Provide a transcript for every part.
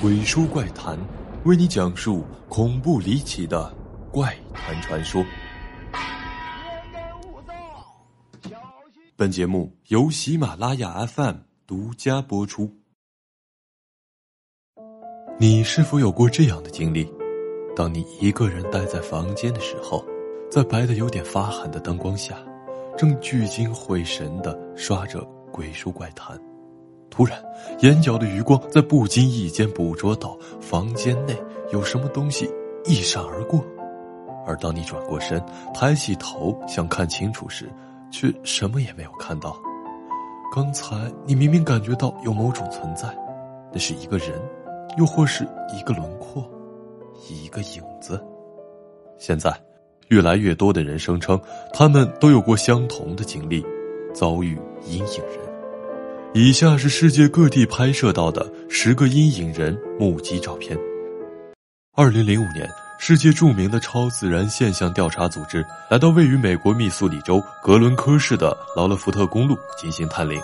鬼书怪谈，为你讲述恐怖离奇的怪谈传说。本节目由喜马拉雅 FM 独家播出。你是否有过这样的经历？当你一个人待在房间的时候，在白的有点发寒的灯光下，正聚精会神的刷着鬼书怪谈。突然，眼角的余光在不经意间捕捉到房间内有什么东西一闪而过，而当你转过身，抬起头想看清楚时，却什么也没有看到。刚才你明明感觉到有某种存在，那是一个人，又或是一个轮廓，一个影子。现在，越来越多的人声称，他们都有过相同的经历，遭遇阴影人。以下是世界各地拍摄到的十个阴影人目击照片。二零零五年，世界著名的超自然现象调查组织来到位于美国密苏里州格伦科市的劳勒福特公路进行探灵，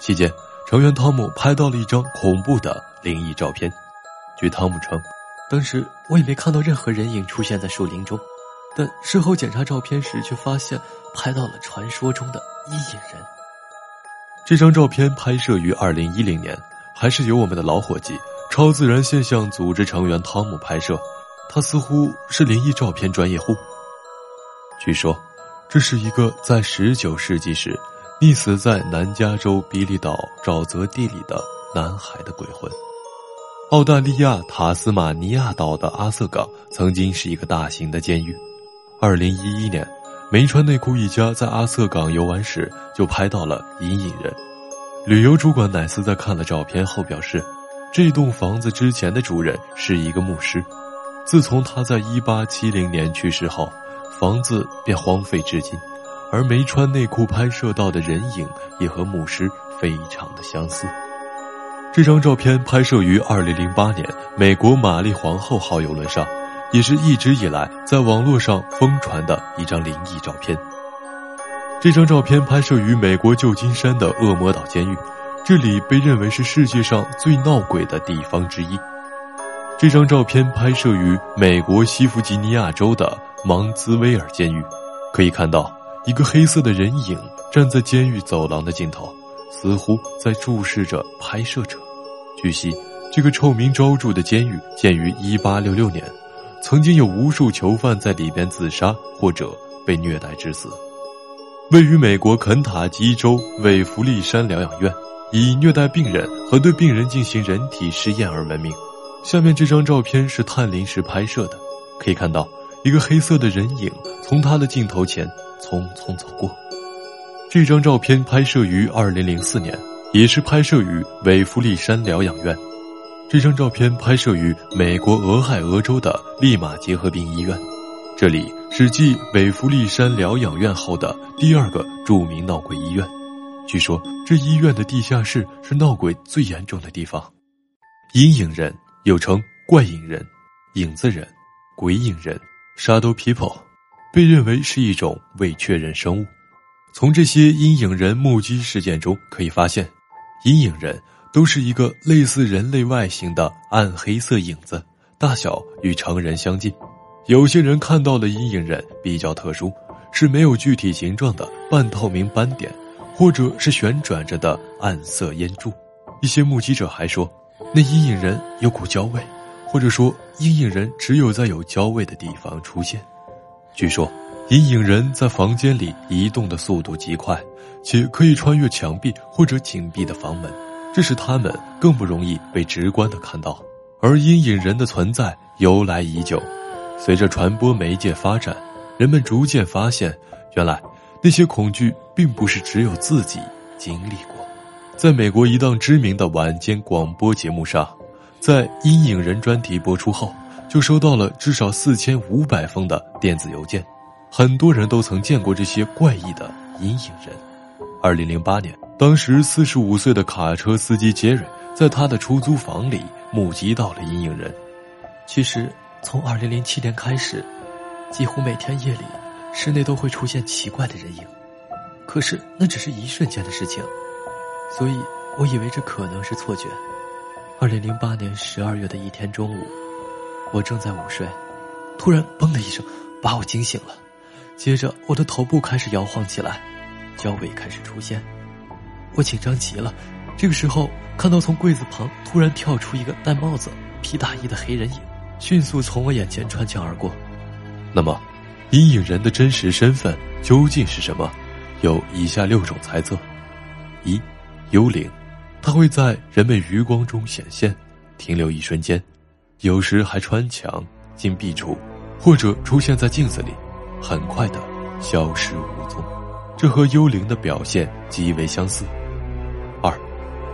期间成员汤姆拍到了一张恐怖的灵异照片。据汤姆称，当时我也没看到任何人影出现在树林中，但事后检查照片时却发现拍到了传说中的阴影人。这张照片拍摄于二零一零年，还是由我们的老伙计超自然现象组织成员汤姆拍摄。他似乎是灵异照片专业户。据说，这是一个在十九世纪时溺死在南加州比利岛沼泽地里的男孩的鬼魂。澳大利亚塔斯马尼亚岛的阿瑟港曾经是一个大型的监狱。二零一一年。没穿内裤一家在阿瑟港游玩时就拍到了隐隐人。旅游主管乃斯在看了照片后表示，这栋房子之前的主人是一个牧师，自从他在一八七零年去世后，房子便荒废至今。而没穿内裤拍摄到的人影也和牧师非常的相似。这张照片拍摄于二零零八年美国玛丽皇后号游轮上。也是一直以来在网络上疯传的一张灵异照片。这张照片拍摄于美国旧金山的恶魔岛监狱，这里被认为是世界上最闹鬼的地方之一。这张照片拍摄于美国西弗吉尼亚州的芒兹威尔监狱，可以看到一个黑色的人影站在监狱走廊的尽头，似乎在注视着拍摄者。据悉，这个臭名昭著的监狱建于1866年。曾经有无数囚犯在里边自杀或者被虐待致死。位于美国肯塔基州韦弗利山疗养院，以虐待病人和对病人进行人体试验而闻名。下面这张照片是探灵时拍摄的，可以看到一个黑色的人影从他的镜头前匆匆走过。这张照片拍摄于二零零四年，也是拍摄于韦弗利山疗养院。这张照片拍摄于美国俄亥俄州的利马结核病医院，这里是继北弗利山疗养院后的第二个著名闹鬼医院。据说这医院的地下室是闹鬼最严重的地方。阴影人又称怪影人、影子人、鬼影人、Shadow People，被认为是一种未确认生物。从这些阴影人目击事件中可以发现，阴影人。都是一个类似人类外形的暗黑色影子，大小与成人相近。有些人看到的阴影人比较特殊，是没有具体形状的半透明斑点，或者是旋转着的暗色烟柱。一些目击者还说，那阴影人有股焦味，或者说阴影人只有在有焦味的地方出现。据说，阴影人在房间里移动的速度极快，且可以穿越墙壁或者紧闭的房门。这是他们更不容易被直观的看到，而阴影人的存在由来已久。随着传播媒介发展，人们逐渐发现，原来那些恐惧并不是只有自己经历过。在美国一档知名的晚间广播节目上，在阴影人专题播出后，就收到了至少四千五百封的电子邮件，很多人都曾见过这些怪异的阴影人。二零零八年。当时四十五岁的卡车司机杰瑞在他的出租房里目击到了阴影人。其实从二零零七年开始，几乎每天夜里室内都会出现奇怪的人影，可是那只是一瞬间的事情，所以我以为这可能是错觉。二零零八年十二月的一天中午，我正在午睡，突然“嘣”的一声把我惊醒了，接着我的头部开始摇晃起来，焦尾开始出现，我紧张极了。这个时候，看到从柜子旁突然跳出一个戴帽子、皮大衣的黑人影，迅速从我眼前穿墙而过。那么，阴影人的真实身份究竟是什么？有以下六种猜测：一、幽灵。它会在人们余光中显现，停留一瞬间，有时还穿墙进壁橱，或者出现在镜子里，很快的消失无踪。这和幽灵的表现极为相似。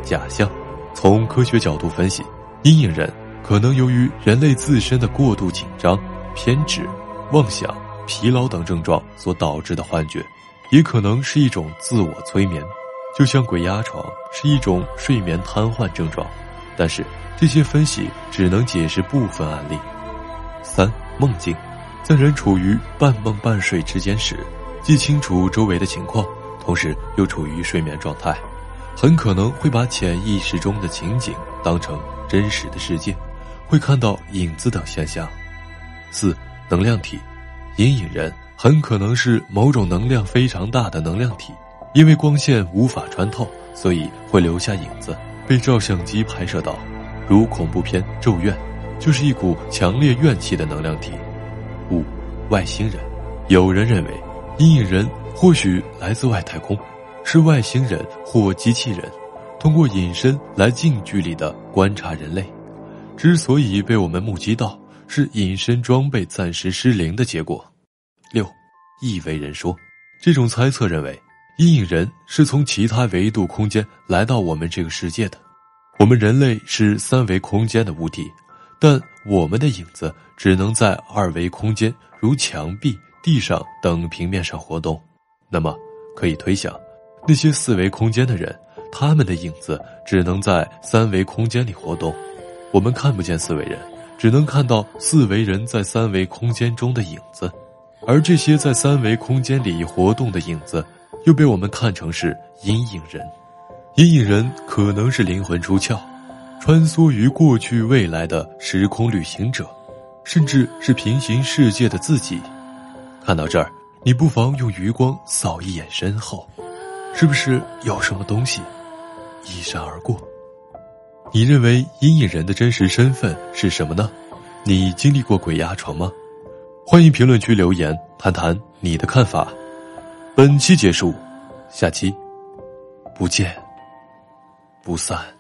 假象。从科学角度分析，阴影人可能由于人类自身的过度紧张、偏执、妄想、疲劳等症状所导致的幻觉，也可能是一种自我催眠。就像鬼压床是一种睡眠瘫痪症状，但是这些分析只能解释部分案例。三梦境，在人处于半梦半睡之间时，既清楚周围的情况，同时又处于睡眠状态，很可能会把潜意识中的情景当成真实的世界，会看到影子等现象。四能量体，阴影人很可能是某种能量非常大的能量体。因为光线无法穿透，所以会留下影子，被照相机拍摄到，如恐怖片《咒怨》，就是一股强烈怨气的能量体。五，外星人，有人认为阴影人或许来自外太空，是外星人或机器人，通过隐身来近距离的观察人类。之所以被我们目击到，是隐身装备暂时失灵的结果。六，异维人说，这种猜测认为。阴影人是从其他维度空间来到我们这个世界的，我们人类是三维空间的物体，但我们的影子只能在二维空间，如墙壁、地上等平面上活动。那么，可以推想，那些四维空间的人，他们的影子只能在三维空间里活动。我们看不见四维人，只能看到四维人在三维空间中的影子，而这些在三维空间里活动的影子。又被我们看成是阴影人，阴影人可能是灵魂出窍，穿梭于过去未来的时空旅行者，甚至是平行世界的自己。看到这儿，你不妨用余光扫一眼身后，是不是有什么东西一闪而过？你认为阴影人的真实身份是什么呢？你经历过鬼压床吗？欢迎评论区留言谈谈你的看法。本期结束，下期不见不散。